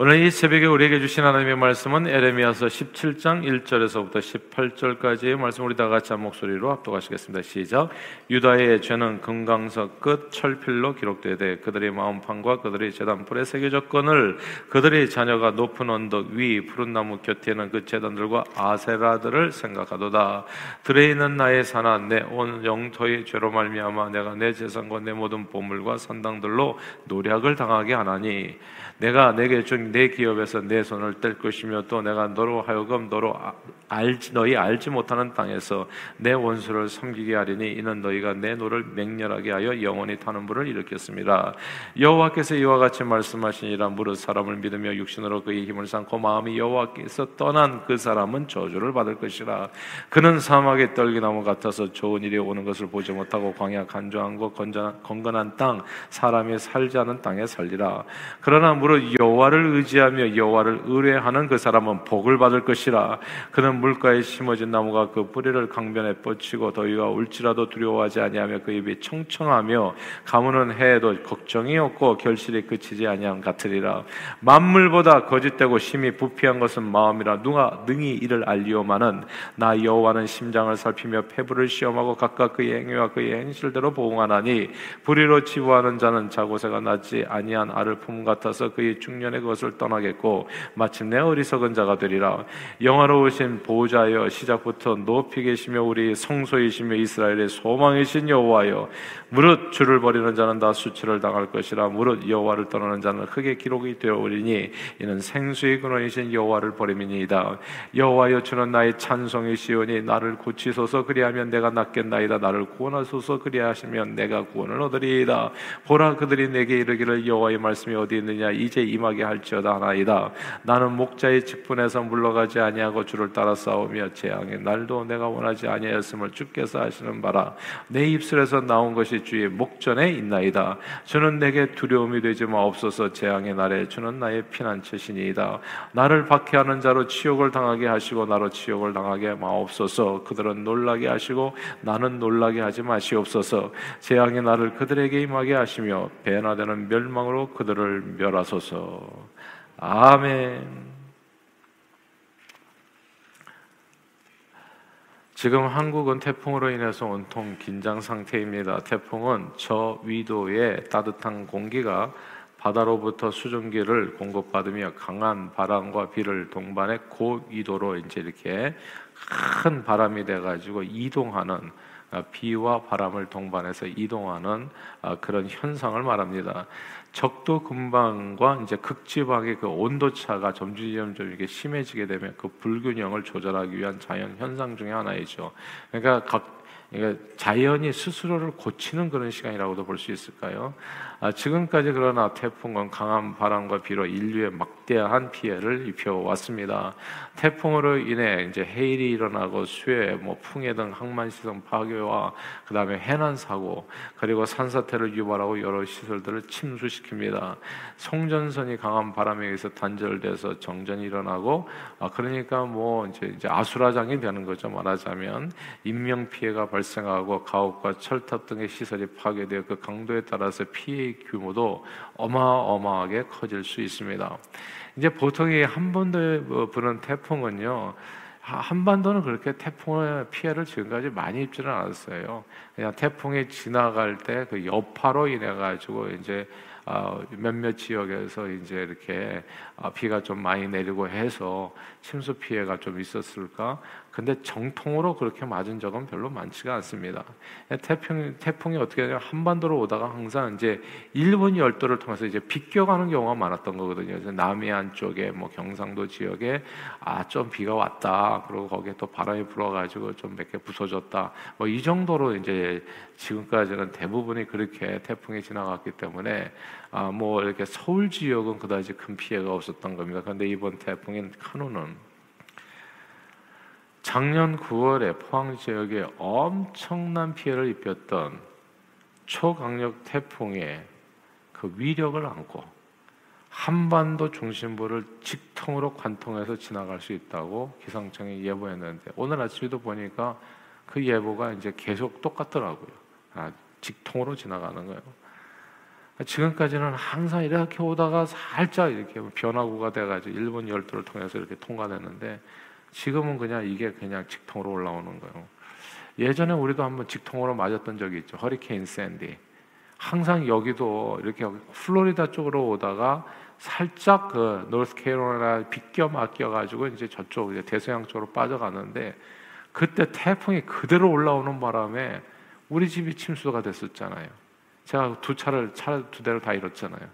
오늘 이 새벽에 우리에게 주신 하나님의 말씀은 에레미야서 17장 1절에서부터 18절까지의 말씀 우리 다 같이 한 목소리로 합독하시겠습니다. 시작. 유다의 죄는 금강석 끝 철필로 기록되되 그들의 마음판과 그들의 제단불에 새겨졌건을 그들의 자녀가 높은 언덕 위 푸른 나무 곁에 있는 그 제단들과 아세라들을 생각하도다. 들에 있는 나의 산아 내온 영토의 죄로 말미암아 내가 내 재산과 내 모든 보물과 산당들로 노략을 당하게 하나니 내가 내게 준 내 기업에서 내 손을 뗄 것이며 또 내가 너로 하여금 너로 아, 알지 너희 알지 못하는 땅에서 내 원수를 섬기게 하리니 이는 너희가 내 노를 맹렬하게 하여 영원히 타는 불을 일으켰습니다. 여호와께서 이와 같이 말씀하시니라 무릇 사람을 믿으며 육신으로 그의 힘을 삼고 마음이 여호와께서 떠난 그 사람은 저주를 받을 것이라 그는 사막의 떨기나무 같아서 좋은 일이 오는 것을 보지 못하고 광야 간조한 곳 건건한 땅 사람이 살지 않은 땅에 살리라 그러나 무릇 여호와를 의지하며 여호와를 의뢰하는 그 사람은 복을 받을 것이라. 그는 물가에 심어진 나무가 그 뿌리를 강변에 뻗치고 더위가 올지라도 두려워하지 아니하며 그 입이 청청하며 가무는 해에도 걱정이 없고 결실이 그치지 아니함 같으리라. 만물보다 거짓되고 심히 부피한 것은 마음이라 누가 능히 이를 알리오마는 나 여호와는 심장을 살피며 폐부를 시험하고 각각 그의 행위와 그의 행실대로 보응하나니 불의로 치부하는 자는 자고새가 낫지 아니한 알을 품 같아서 그의 중년의 것을 떠나겠고 마침내 어리석은 자가 되리라. 영화로우신 보호자여 시작부터 높이 계시며 우리 성소이시며 이스라엘의 소망이신 여호와여 무릇 주를 버리는 자는 다 수치를 당할 것이라. 무릇 여호와를 떠나는 자는 크게 기록이 되어 오리니 이는 생수의 근원이신 여호와를 버림이니이다. 여호와여 주는 나의 찬송이시오니 나를 고치소서. 그리하면 내가 낫겠나이다. 나를 구원하소서. 그리하시면 내가 구원을 얻으리이다. 보라 그들이 내게 이르기를 여호와의 말씀이 어디 있느냐? 이제 임하게 할지어다 하나이다. 나는 목자의 직분에서 물러가지 아니하고 주를 따라 싸우며 재앙의 날도 내가 원하지 아니하였음을 주께서 하시는 바라. 내 입술에서 나온 것이 주의 목전에 있나이다. 주는 내게 두려움이 되지 마옵소서 재앙의 날에 주는 나의 피난처시니이다. 나를 박해하는 자로 치욕을 당하게 하시고 나로 치욕을 당하게 마옵소서. 그들은 놀라게 하시고 나는 놀라게 하지 마시옵소서. 재앙의 날을 그들에게 임하게 하시며 배나 되는 멸망으로 그들을 멸하소서 아멘 지금 한국은 태풍으로 인해서 온통 긴장 상태입니다. 태풍은 저 위도의 따뜻한 공기가 바다로부터 수증기를 공급받으며 강한 바람과 비를 동반해 고위도로 이제 이렇게 큰 바람이 돼 가지고 이동하는 아, 비와 바람을 동반해서 이동하는 아, 그런 현상을 말합니다. 적도 근방과 이제 극지방의 그 온도 차가 점점 점 이렇게 심해지게 되면 그 불균형을 조절하기 위한 자연 현상 중의 하나이죠. 그러니까 각 그러니까 자연이 스스로를 고치는 그런 시간이라고도 볼 수 있을까요? 아, 지금까지 그러나 태풍은 강한 바람과 비로 인류에 막대한 피해를 입혀왔습니다. 태풍으로 인해 이제 해일이 일어나고 수해, 뭐 풍해 등 항만 시설 파괴와 그 다음에 해난 사고 그리고 산사태를 유발하고 여러 시설들을 침수시킵니다. 송전선이 강한 바람에 의해서 단절돼서 정전이 일어나고 아, 그러니까 뭐 이제, 이제 아수라장이 되는 거죠 말하자면 인명 피해가 발생하고 가옥과 철탑 등의 시설이 파괴되어 그 강도에 따라서 피해 규모도 어마어마하게 커질 수 있습니다. 이제 보통 한 번도 부는 태풍은요. 한반도는 그렇게 태풍의 피해를 지금까지 많이 입지는 않았어요. 그냥 태풍이 지나갈 때 그 여파로 인해 가지고 이제 어, 몇몇 지역에서 이제 이렇게 어, 비가 좀 많이 내리고 해서 침수 피해가 좀 있었을까? 근데 정통으로 그렇게 맞은 적은 별로 많지가 않습니다. 태풍, 태풍이 어떻게 되냐 한반도로 오다가 항상 이제 일본 열도를 통해서 이제 비껴가는 경우가 많았던 거거든요. 그래서 남해안 쪽에 뭐 경상도 지역에 아 좀 비가 왔다. 그리고 거기에 또 바람이 불어가지고 좀 몇 개 부서졌다. 뭐 이 정도로 이제 지금까지는 대부분이 그렇게 태풍이 지나갔기 때문에 아 뭐 이렇게 서울 지역은 그다지 큰 피해가 없었던 겁니다. 그런데 이번 태풍인 카누는 작년 9월에 포항 지역에 엄청난 피해를 입혔던 초강력 태풍의 그 위력을 안고 한반도 중심부를 직통으로 관통해서 지나갈 수 있다고 기상청이 예보했는데 오늘 아침에도 보니까 그 예보가 이제 계속 똑같더라고요. 아, 직통으로 지나가는 거예요. 지금까지는 항상 이렇게 오다가 살짝 이렇게 변화구가 돼가지고 일본 열도를 통해서 이렇게 통과됐는데 지금은 그냥 이게 그냥 직통으로 올라오는 거예요. 예전에 우리도 한번 직통으로 맞았던 적이 있죠. 허리케인 샌디. 항상 여기도 이렇게 플로리다 쪽으로 오다가 살짝 그 노스캐롤라이나 빗겨 맡겨 가지고 이제 저쪽 이제 대서양 쪽으로 빠져가는데 그때 태풍이 그대로 올라오는 바람에 우리 집이 침수가 됐었잖아요. 제가 두 차를 차 두 대를 다 잃었잖아요.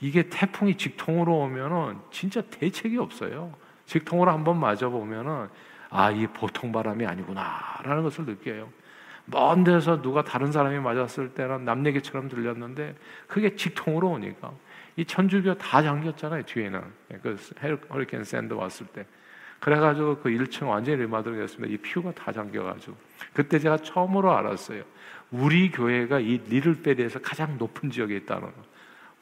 이게 태풍이 직통으로 오면은 진짜 대책이 없어요. 직통으로 한번 맞아 보면은 아, 이 보통 바람이 아니구나라는 것을 느껴요. 먼 데서 누가 다른 사람이 맞았을 때는 남 얘기처럼 들렸는데 그게 직통으로 오니까 이 천주교 다 잠겼잖아요 뒤에는 그 허리케인 Sandy 왔을 때 그래가지고 그 1층 완전히 리모델링했습니다. 이 pew가 다 잠겨가지고 그때 제가 처음으로 알았어요. 우리 교회가 이 Little Ferry에서 가장 높은 지역에 있다는 거.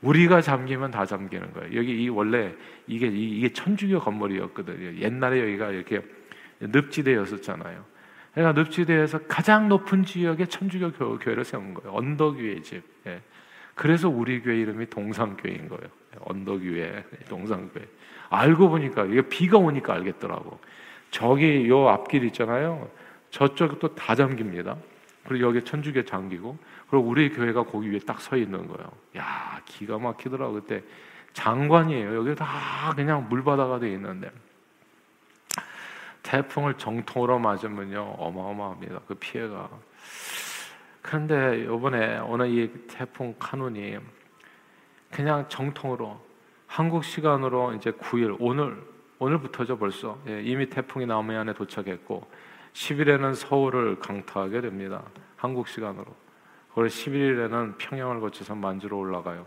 우리가 잠기면 다 잠기는 거예요. 여기 이 원래 이게 이게 천주교 건물이었거든요. 옛날에 여기가 이렇게 늪지대였었잖아요. 그러니까 늪지대에서 가장 높은 지역에 천주교 교 회를 세운 거예요. 언덕 위의 집. 예. 그래서 우리 교회 이름이 동산교회인 거예요. 언덕 위에 동산교회. 알고 보니까 이게 비가 오니까 알겠더라고. 저기 요 앞길 있잖아요. 저쪽도 다 잠깁니다. 그리고 여기 천주교 잠기고 그리고 우리 교회가 거기 위에 딱 서 있는 거예요. 야 기가 막히더라고 그때 장관이에요. 여기 다 그냥 물바다가 돼 있는데 태풍을 정통으로 맞으면요 어마어마합니다. 그 피해가. 그런데 이번에 오늘 이 태풍 카눈이 그냥 정통으로 한국 시간으로 이제 9일 오늘 오늘부터죠 벌써 예, 이미 태풍이 남해안에 도착했고 10일에는 서울을 강타하게 됩니다. 한국 시간으로. 그리고 11일에는 평양을 거쳐서 만주로 올라가요.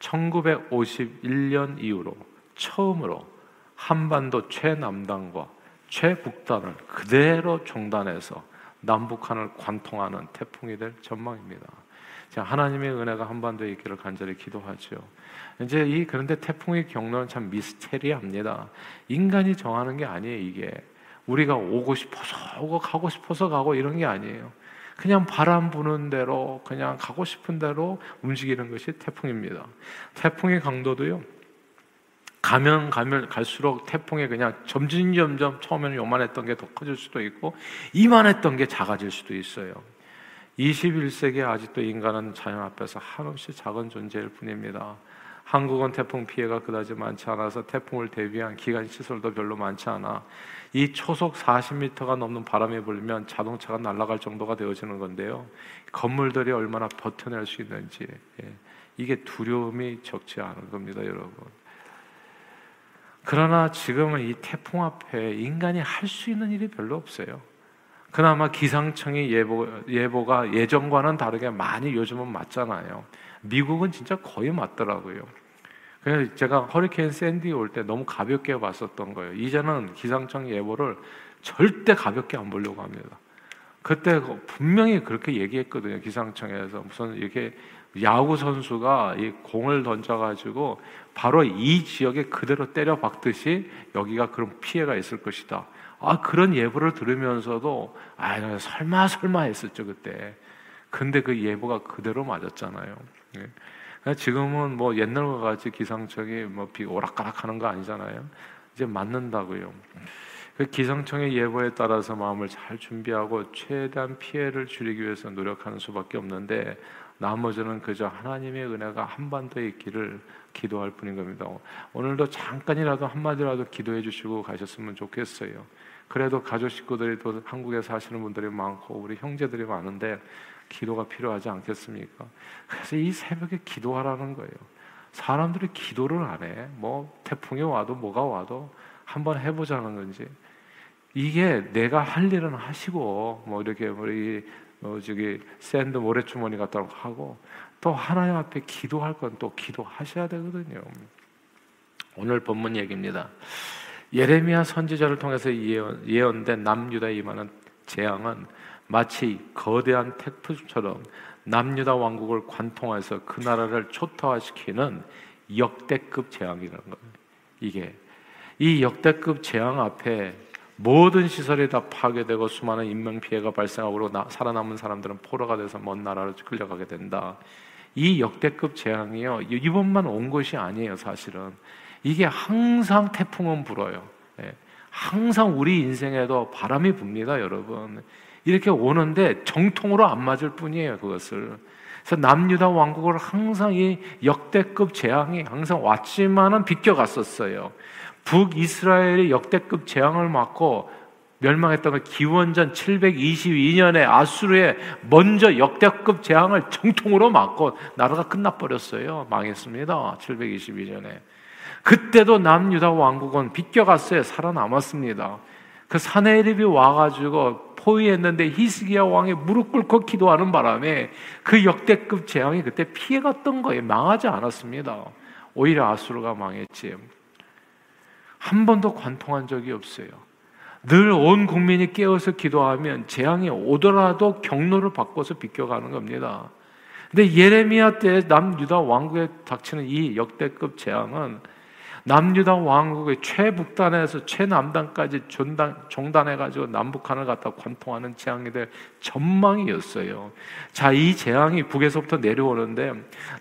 1951년 이후로 처음으로 한반도 최남단과 최북단을 그대로 종단해서 남북한을 관통하는 태풍이 될 전망입니다. 자, 하나님의 은혜가 한반도에 있기를 간절히 기도하죠. 이제 이 그런데 태풍의 경로는 참 미스테리합니다. 인간이 정하는 게 아니에요, 이게. 우리가 오고 싶어서 오고 가고 싶어서 가고 이런 게 아니에요. 그냥 바람 부는 대로 그냥 가고 싶은 대로 움직이는 것이 태풍입니다. 태풍의 강도도요. 가면 가면 갈수록 태풍에 그냥 점진점점 처음에는 요만했던 게 더 커질 수도 있고 이만했던 게 작아질 수도 있어요. 21세기에 아직도 인간은 자연 앞에서 한없이 작은 존재일 뿐입니다. 한국은 태풍 피해가 그다지 많지 않아서 태풍을 대비한 기간 시설도 별로 많지 않아 이 초속 40m가 넘는 바람이 불면 자동차가 날아갈 정도가 되어지는 건데요. 건물들이 얼마나 버텨낼 수 있는지 예. 이게 두려움이 적지 않은 겁니다, 여러분. 그러나 지금은 이 태풍 앞에 인간이 할 수 있는 일이 별로 없어요. 그나마 기상청의 예보, 예보가 예전과는 다르게 많이 요즘은 맞잖아요. 미국은 진짜 거의 맞더라고요. 제가 허리케인 샌디 올 때 너무 가볍게 봤었던 거예요. 이제는 기상청 예보를 절대 가볍게 안 보려고 합니다. 그때 분명히 그렇게 얘기했거든요. 기상청에서 무슨 이렇게 야구 선수가 이 공을 던져가지고 바로 이 지역에 그대로 때려 박듯이 여기가 그런 피해가 있을 것이다. 아 그런 예보를 들으면서도 아 설마 설마 했었죠 그때. 근데 그 예보가 그대로 맞았잖아요. 예. 지금은 뭐 옛날과 같이 기상청이 뭐 비 오락가락 하는 거 아니잖아요. 이제 맞는다고요. 그 기상청의 예보에 따라서 마음을 잘 준비하고 최대한 피해를 줄이기 위해서 노력하는 수밖에 없는데 나머지는 그저 하나님의 은혜가 한반도에 있기를 기도할 뿐인 겁니다. 오늘도 잠깐이라도 한마디라도 기도해 주시고 가셨으면 좋겠어요. 그래도 가족 식구들이 또 한국에 사시는 분들이 많고 우리 형제들이 많은데 기도가 필요하지 않겠습니까? 그래서 이 새벽에 기도하라는 거예요. 사람들이 기도를 안 해. 뭐 태풍이 와도 뭐가 와도 한번 해보자는 건지. 이게 내가 할 일은 하시고 뭐 이렇게 우리 어, 저기 sand 모래주머니 갖다 하고 또 하나님 앞에 기도할 건 또 기도하셔야 되거든요. 오늘 본문 얘기입니다. 예레미야 선지자를 통해서 예언, 예언된 남유다에 임하는 재앙은 마치 거대한 태풍처럼 남유다 왕국을 관통해서 그 나라를 초토화시키는 역대급 재앙이라는 거예요. 이게 이 역대급 재앙 앞에 모든 시설이 다 파괴되고 수많은 인명 피해가 발생하고 살아남은 사람들은 포로가 돼서 먼 나라로 끌려가게 된다. 이 역대급 재앙이요 이번만 온 것이 아니에요 사실은 이게 항상 태풍은 불어요. 예. 항상 우리 인생에도 바람이 붑니다, 여러분. 이렇게 오는데 정통으로 안 맞을 뿐이에요, 그것을. 그래서 남유다 왕국을 항상 이 역대급 재앙이 항상 왔지만은 비껴갔었어요. 북이스라엘이 역대급 재앙을 맞고 멸망했던 그 기원전 722년에 아수르에 먼저 역대급 재앙을 정통으로 맞고 나라가 끝나버렸어요. 망했습니다. 722년에. 그때도 남유다 왕국은 비껴갔어요. 살아남았습니다. 그 사내립이 와가지고 포위했는데 히스기야 왕이 무릎 꿇고 기도하는 바람에 그 역대급 재앙이 그때 피해갔던 거예요. 망하지 않았습니다. 오히려 아수르가 망했지. 한 번도 관통한 적이 없어요. 늘 온 국민이 깨어서 기도하면 재앙이 오더라도 경로를 바꿔서 비껴가는 겁니다. 근데 예레미야 때 남유다 왕국에 닥치는 이 역대급 재앙은 남유다 왕국의 최북단에서 최남단까지 종단, 종단 해가지고 남북한을 갖다 관통하는 재앙이 될 전망이었어요. 자, 이 재앙이 북에서부터 내려오는데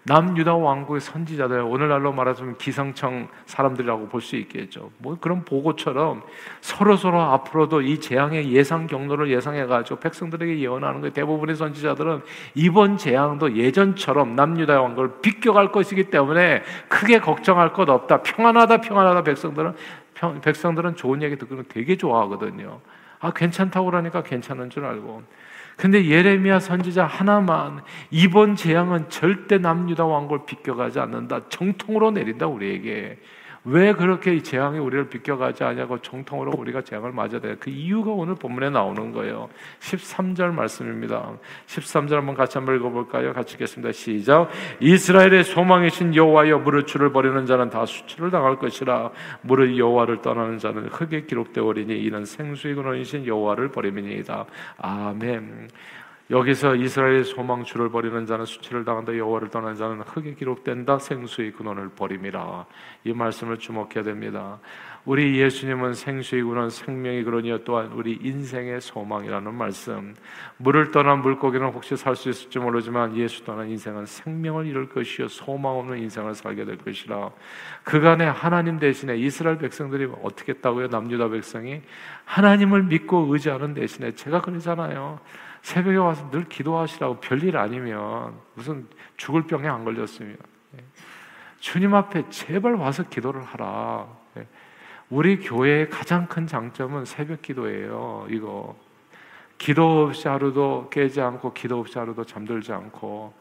남유다 왕국의 선지자들, 오늘날로 말하자면 기상청 사람들이라고 볼 수 있겠죠. 뭐 그런 보고처럼 서로서로 앞으로도 이 재앙의 예상 경로를 예상해가지고 백성들에게 예언하는 거예요. 대부분의 선지자들은 이번 재앙도 예전처럼 남유다 왕국을 비껴갈 것이기 때문에 크게 걱정할 것 없다. 평안 평안하다 평안하다 백성들은 평, 백성들은 좋은 얘기 듣고 되게 좋아하거든요. 아 괜찮다고 그러니까 괜찮은 줄 알고. 근데 예레미야 선지자 하나만 이번 재앙은 절대 남유다 왕국을 비껴가지 않는다. 정통으로 내린다 우리에게. 왜 그렇게 이 재앙이 우리를 비껴가지 않냐고 정통으로 우리가 재앙을 맞아야 돼. 그 이유가 오늘 본문에 나오는 거예요. 13절 말씀입니다. 13절 한번 같이 한번 읽어볼까요? 같이 읽겠습니다. 시작. 이스라엘의 소망이신 여호와여 무릇 주를 버리는 자는 다 수치를 당할 것이라 무릇 여호와를 떠나는 자는 흙에 기록되오리니 이는 생수의 근원이신 여호와를 버림이니이다. 아멘. 여기서 이스라엘의 소망 주를 버리는 자는 수치를 당한다 여호와를 떠나는 자는 흙에 기록된다 생수의 근원을 버림이라 이 말씀을 주목해야 됩니다. 우리 예수님은 생수의 근원 생명의 근원이요 또한 우리 인생의 소망이라는 말씀. 물을 떠난 물고기는 혹시 살 수 있을지 모르지만 예수 떠난 인생은 생명을 이룰 것이요 소망 없는 인생을 살게 될 것이라. 그간에 하나님 대신에 이스라엘 백성들이 어떻게 했다고요? 남유다 백성이 하나님을 믿고 의지하는 대신에 제가 그러잖아요. 새벽에 와서 늘 기도하시라고 별일 아니면 무슨 죽을 병에 안 걸렸으면 예. 주님 앞에 제발 와서 기도를 하라. 예. 우리 교회의 가장 큰 장점은 새벽 기도예요. 이거 기도 없이 하루도 깨지 않고 기도 없이 하루도 잠들지 않고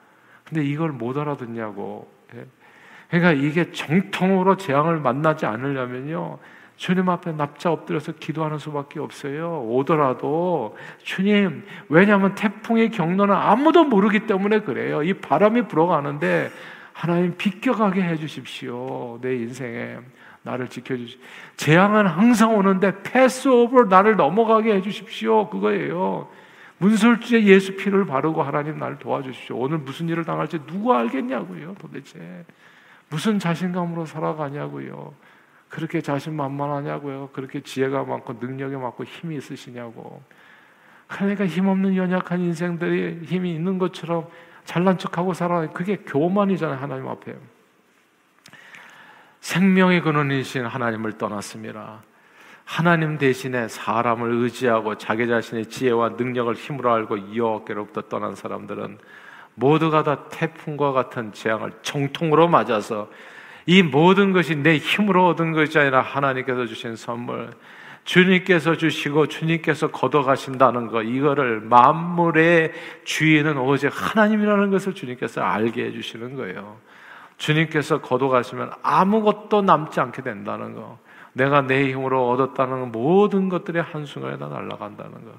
근데 이걸 못 알아듣냐고. 예. 그러니까 이게 정통으로 재앙을 만나지 않으려면요. 주님 앞에 납자 엎드려서 기도하는 수밖에 없어요. 오더라도 주님, 왜냐하면 태풍의 경로는 아무도 모르기 때문에 그래요. 이 바람이 불어가는데 하나님 비껴가게 해주십시오. 내 인생에 나를 지켜주시. 재앙은 항상 오는데 패스 오버 나를 넘어가게 해주십시오. 그거예요. 문설주에 예수 피를 바르고 하나님 나를 도와주십시오. 오늘 무슨 일을 당할지 누가 알겠냐고요, 도대체. 무슨 자신감으로 살아가냐고요. 그렇게 자신만만하냐고요. 그렇게 지혜가 많고 능력이 많고 힘이 있으시냐고. 그러니까 힘없는 연약한 인생들이 힘이 있는 것처럼 잘난 척하고 살아. 그게 교만이잖아요. 하나님 앞에. 생명의 근원이신 하나님을 떠났습니다. 하나님 대신에 사람을 의지하고 자기 자신의 지혜와 능력을 힘으로 알고 여호와께로부터 떠난 사람들은 모두가 다 태풍과 같은 재앙을 정통으로 맞아서 이 모든 것이 내 힘으로 얻은 것이 아니라 하나님께서 주신 선물, 주님께서 주시고 주님께서 걷어가신다는 것, 이거를 만물의 주인은 오직 하나님이라는 것을 주님께서 알게 해주시는 거예요. 주님께서 걷어가시면 아무것도 남지 않게 된다는 것. 내가 내 힘으로 얻었다는 모든 것들이 한순간에 다 날아간다는 것.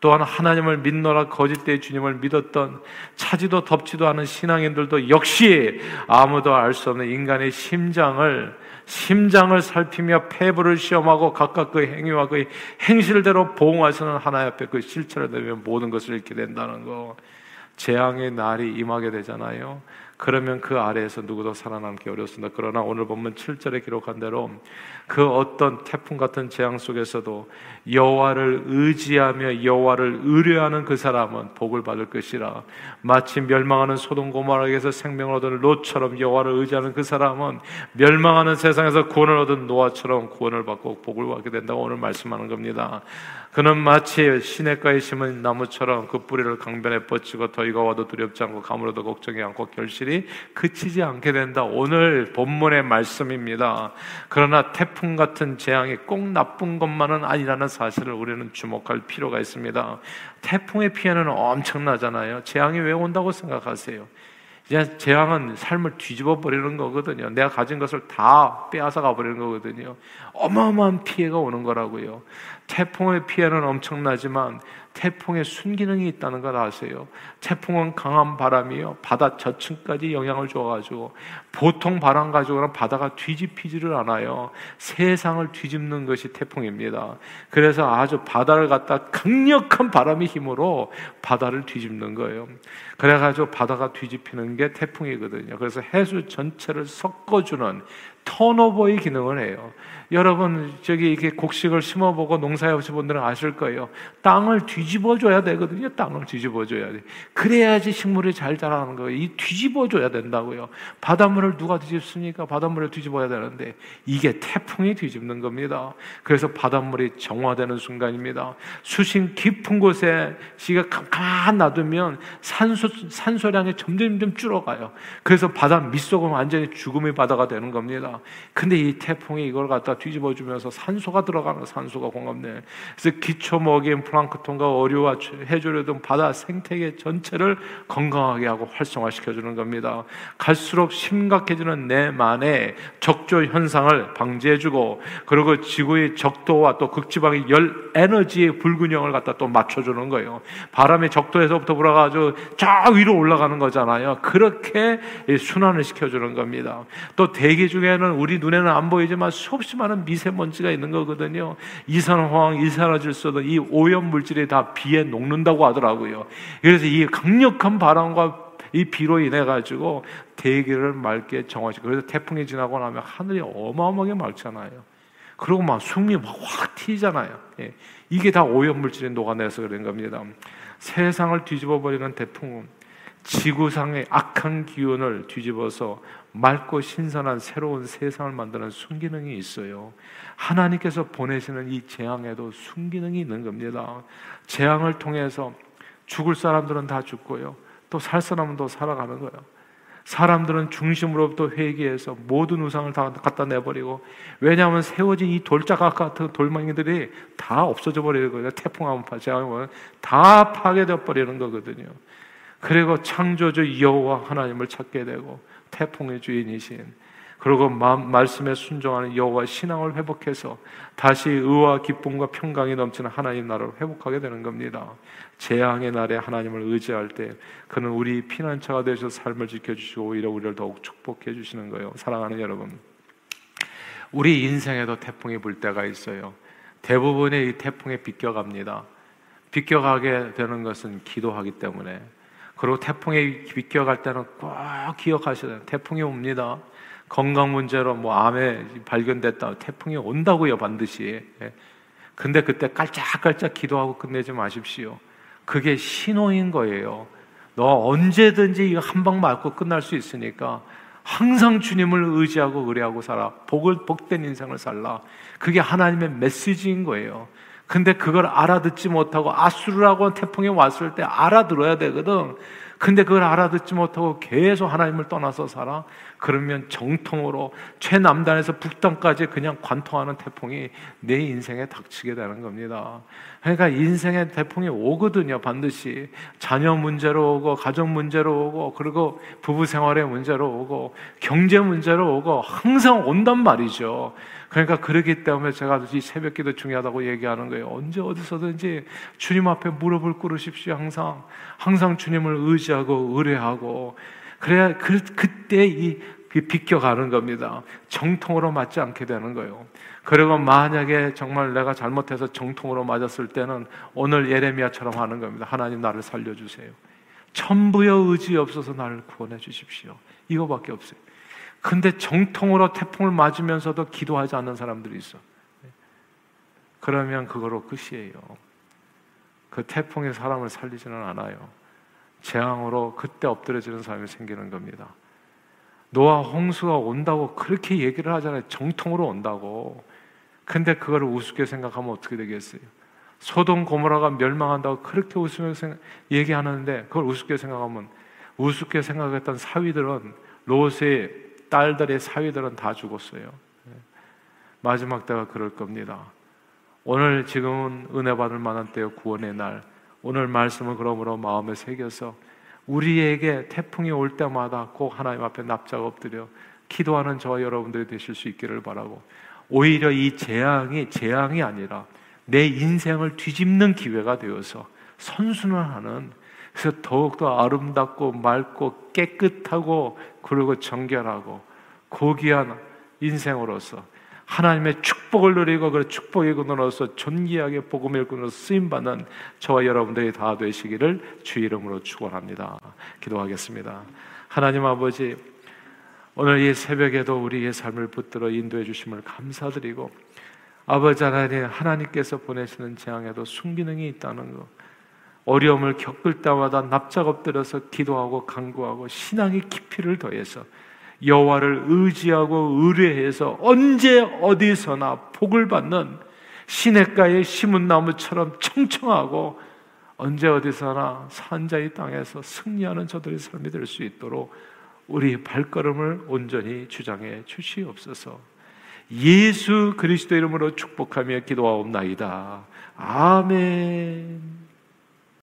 또한 하나님을 믿노라 거짓된 주님을 믿었던 차지도 덮지도 않은 신앙인들도 역시 아무도 알 수 없는 인간의 심장을 심장을 살피며 폐부를 시험하고 각각 그 행위와 그 행실대로 보응하시는 하나님 앞에 그 실체를 되면 모든 것을 잃게 된다는 거. 재앙의 날이 임하게 되잖아요. 그러면 그 아래에서 누구도 살아남기 어렵습니다. 그러나 오늘 보면 7절에 기록한 대로 그 어떤 태풍 같은 재앙 속에서도 여호와를 의지하며 여호와를 의뢰하는 그 사람은 복을 받을 것이라 마치 멸망하는 소돔 고모라에게서 생명을 얻은 롯처럼 여호와를 의지하는 그 사람은 멸망하는 세상에서 구원을 얻은 노아처럼 구원을 받고 복을 받게 된다고 오늘 말씀하는 겁니다. 그는 마치 시냇가에 심은 나무처럼 그 뿌리를 강변에 뻗치고 더위가 와도 두렵지 않고 가물어도 걱정이 않고 결실이 그치지 않게 된다. 오늘 본문의 말씀입니다. 그러나 태풍 같은 재앙이 꼭 나쁜 것만은 아니라는 사실을 우리는 주목할 필요가 있습니다. 태풍의 피해는 엄청나잖아요. 재앙이 왜 온다고 생각하세요? 이제 재앙은 삶을 뒤집어 버리는 거거든요. 내가 가진 것을 다 빼앗아 가 버리는 거거든요. 어마어마한 피해가 오는 거라고요. 태풍의 피해는 엄청나지만 태풍의 순기능이 있다는 걸 아세요? 태풍은 강한 바람이요. 바다 저층까지 영향을 줘가지고 보통 바람 가지고는 바다가 뒤집히지를 않아요. 세상을 뒤집는 것이 태풍입니다. 그래서 아주 바다를 갖다 강력한 바람의 힘으로 바다를 뒤집는 거예요. 그래가지고 바다가 뒤집히는 게 태풍이거든요. 그래서 해수 전체를 섞어주는 턴오버의 기능을 해요. 여러분 저기 이렇게 곡식을 심어보고 농사해 보신 분들은 아실 거예요. 땅을 뒤집어줘야 되거든요. 땅을 뒤집어줘야 돼. 그래야지 식물이 잘 자라는 거예요. 이 뒤집어줘야 된다고요. 바닷물을 누가 뒤집습니까? 바닷물을 뒤집어야 되는데 이게 태풍이 뒤집는 겁니다. 그래서 바닷물이 정화되는 순간입니다. 수심 깊은 곳에 시가 가만 놔두면 산소 산소량이 점점 점 줄어가요. 그래서 바다 밑속은 완전히 죽음의 바다가 되는 겁니다. 근데 이 태풍이 이걸 갖다 뒤집어 주면서 산소가 들어가는 산소가 공급돼. 그래서 기초 먹인 플랑크톤과 어류와 해조류 등 바다 생태계 전체를 건강하게 하고 활성화시켜 주는 겁니다. 갈수록 심각해지는 내만의 적조 현상을 방지해 주고 그리고 지구의 적도와 또 극지방의 열 에너지의 불균형을 갖다 또 맞춰 주는 거예요. 바람이 적도에서부터 불어가지고 저 위로 올라가는 거잖아요. 그렇게 순환을 시켜 주는 겁니다. 또 대기 중에는 우리 눈에는 안 보이지만 수없이 많은 미세먼지가 있는 거거든요. 이산화황, 이산화질소 이 오염 물질이 다 비에 녹는다고 하더라고요. 그래서 이 강력한 바람과 이 비로 인해 가지고 대기를 맑게 정화시고 그래서 태풍이 지나고 나면 하늘이 어마어마하게 맑잖아요. 그리고 막 숨이 막 확 튀잖아요. 예. 이게 다 오염 물질이 녹아내서 그런 겁니다. 세상을 뒤집어 버리는 태풍은 지구상의 악한 기운을 뒤집어서 맑고 신선한 새로운 세상을 만드는 순기능이 있어요. 하나님께서 보내시는 이 재앙에도 순기능이 있는 겁니다. 재앙을 통해서 죽을 사람들은 다 죽고요. 또 살 사람은 또 살아가는 거예요. 사람들은 중심으로부터 회개해서 모든 우상을 다 갖다 내버리고 왜냐하면 세워진 이 돌자각 같은 돌멩이들이 다 없어져 버리는 거예요. 태풍 한번 재앙하면 다 파괴되어 버리는 거거든요. 그리고 창조주 여호와 하나님을 찾게 되고 태풍의 주인이신 그리고 말씀에 순종하는 여호와 신앙을 회복해서 다시 의와 기쁨과 평강이 넘치는 하나님 나라를 회복하게 되는 겁니다. 재앙의 날에 하나님을 의지할 때 그는 우리 피난처가 되셔 삶을 지켜주시고 오히려 우리를 더욱 축복해 주시는 거예요. 사랑하는 여러분, 우리 인생에도 태풍이 불 때가 있어요. 대부분의 이 태풍에 비껴갑니다. 비껴가게 되는 것은 기도하기 때문에 그리고 태풍에 비껴갈 때는 꼭 기억하셔야 돼요. 태풍이 옵니다. 건강 문제로 뭐 암에 발견됐다. 태풍이 온다고요, 반드시. 예. 근데 그때 깔짝깔짝 기도하고 끝내지 마십시오. 그게 신호인 거예요. 너 언제든지 이거 한 방 맞고 끝날 수 있으니까 항상 주님을 의지하고 의뢰하고 살아. 복을 복된 인생을 살라. 그게 하나님의 메시지인 거예요. 근데 그걸 알아듣지 못하고 아수르라고 태풍이 왔을 때 알아들어야 되거든. 근데 그걸 알아듣지 못하고 계속 하나님을 떠나서 살아. 그러면 정통으로 최남단에서 북단까지 그냥 관통하는 태풍이 내 인생에 닥치게 되는 겁니다. 그러니까 인생의 태풍이 오거든요, 반드시. 자녀 문제로 오고, 가정 문제로 오고, 그리고 부부 생활의 문제로 오고, 경제 문제로 오고, 항상 온단 말이죠. 그러니까 그러기 때문에 제가 이 새벽 기도 중요하다고 얘기하는 거예요. 언제 어디서든지 주님 앞에 무릎을 꿇으십시오, 항상. 항상 주님을 의지하고, 의뢰하고, 그래야 그, 그때 이 비껴가는 겁니다. 정통으로 맞지 않게 되는 거예요. 그리고 만약에 정말 내가 잘못해서 정통으로 맞았을 때는 오늘 예레미야처럼 하는 겁니다. 하나님 나를 살려주세요. 천부여 의지 없어서 나를 구원해 주십시오. 이거밖에 없어요. 근데 정통으로 태풍을 맞으면서도 기도하지 않는 사람들이 있어. 그러면 그거로 끝이에요. 그 태풍이 사람을 살리지는 않아요. 재앙으로 그때 엎드려지는 사람이 생기는 겁니다. 노아 홍수가 온다고 그렇게 얘기를 하잖아요. 정통으로 온다고. 근데 그걸 우습게 생각하면 어떻게 되겠어요? 소돔 고모라가 멸망한다고 그렇게 웃으며 얘기하는데 그걸 우습게 생각하면 우습게 생각했던 사위들은 롯의 딸들의 사위들은 다 죽었어요. 마지막 때가 그럴 겁니다. 오늘 지금은 은혜 받을 만한 때요 구원의 날. 오늘 말씀을 그러므로 마음에 새겨서 우리에게 태풍이 올 때마다 꼭 하나님 앞에 납작 엎드려 기도하는 저와 여러분들이 되실 수 있기를 바라고 오히려 이 재앙이 재앙이 아니라 내 인생을 뒤집는 기회가 되어서 선순환하는 그래서 더욱더 아름답고 맑고 깨끗하고 그리고 정결하고 고귀한 인생으로서 하나님의 축복을 누리고 그 축복의 근원으로서 존귀하게 복음의 근원으로 쓰임 받는 저와 여러분들이 다 되시기를 주 이름으로 축원합니다. 기도하겠습니다. 하나님 아버지 오늘 이 새벽에도 우리의 삶을 붙들어 인도해 주심을 감사드리고 아버지 하나님 하나님께서 보내시는 재앙에도 순기능이 있다는 것 어려움을 겪을 때마다 납작 엎드려서 기도하고 간구하고 신앙의 깊이를 더해서 여호와를 의지하고 의뢰해서 언제 어디서나 복을 받는 시냇가의 심은 나무처럼 청청하고 언제 어디서나 산자의 땅에서 승리하는 저들의 삶이 될 수 있도록 우리 발걸음을 온전히 주장해 주시옵소서. 예수 그리스도 이름으로 축복하며 기도하옵나이다. 아멘.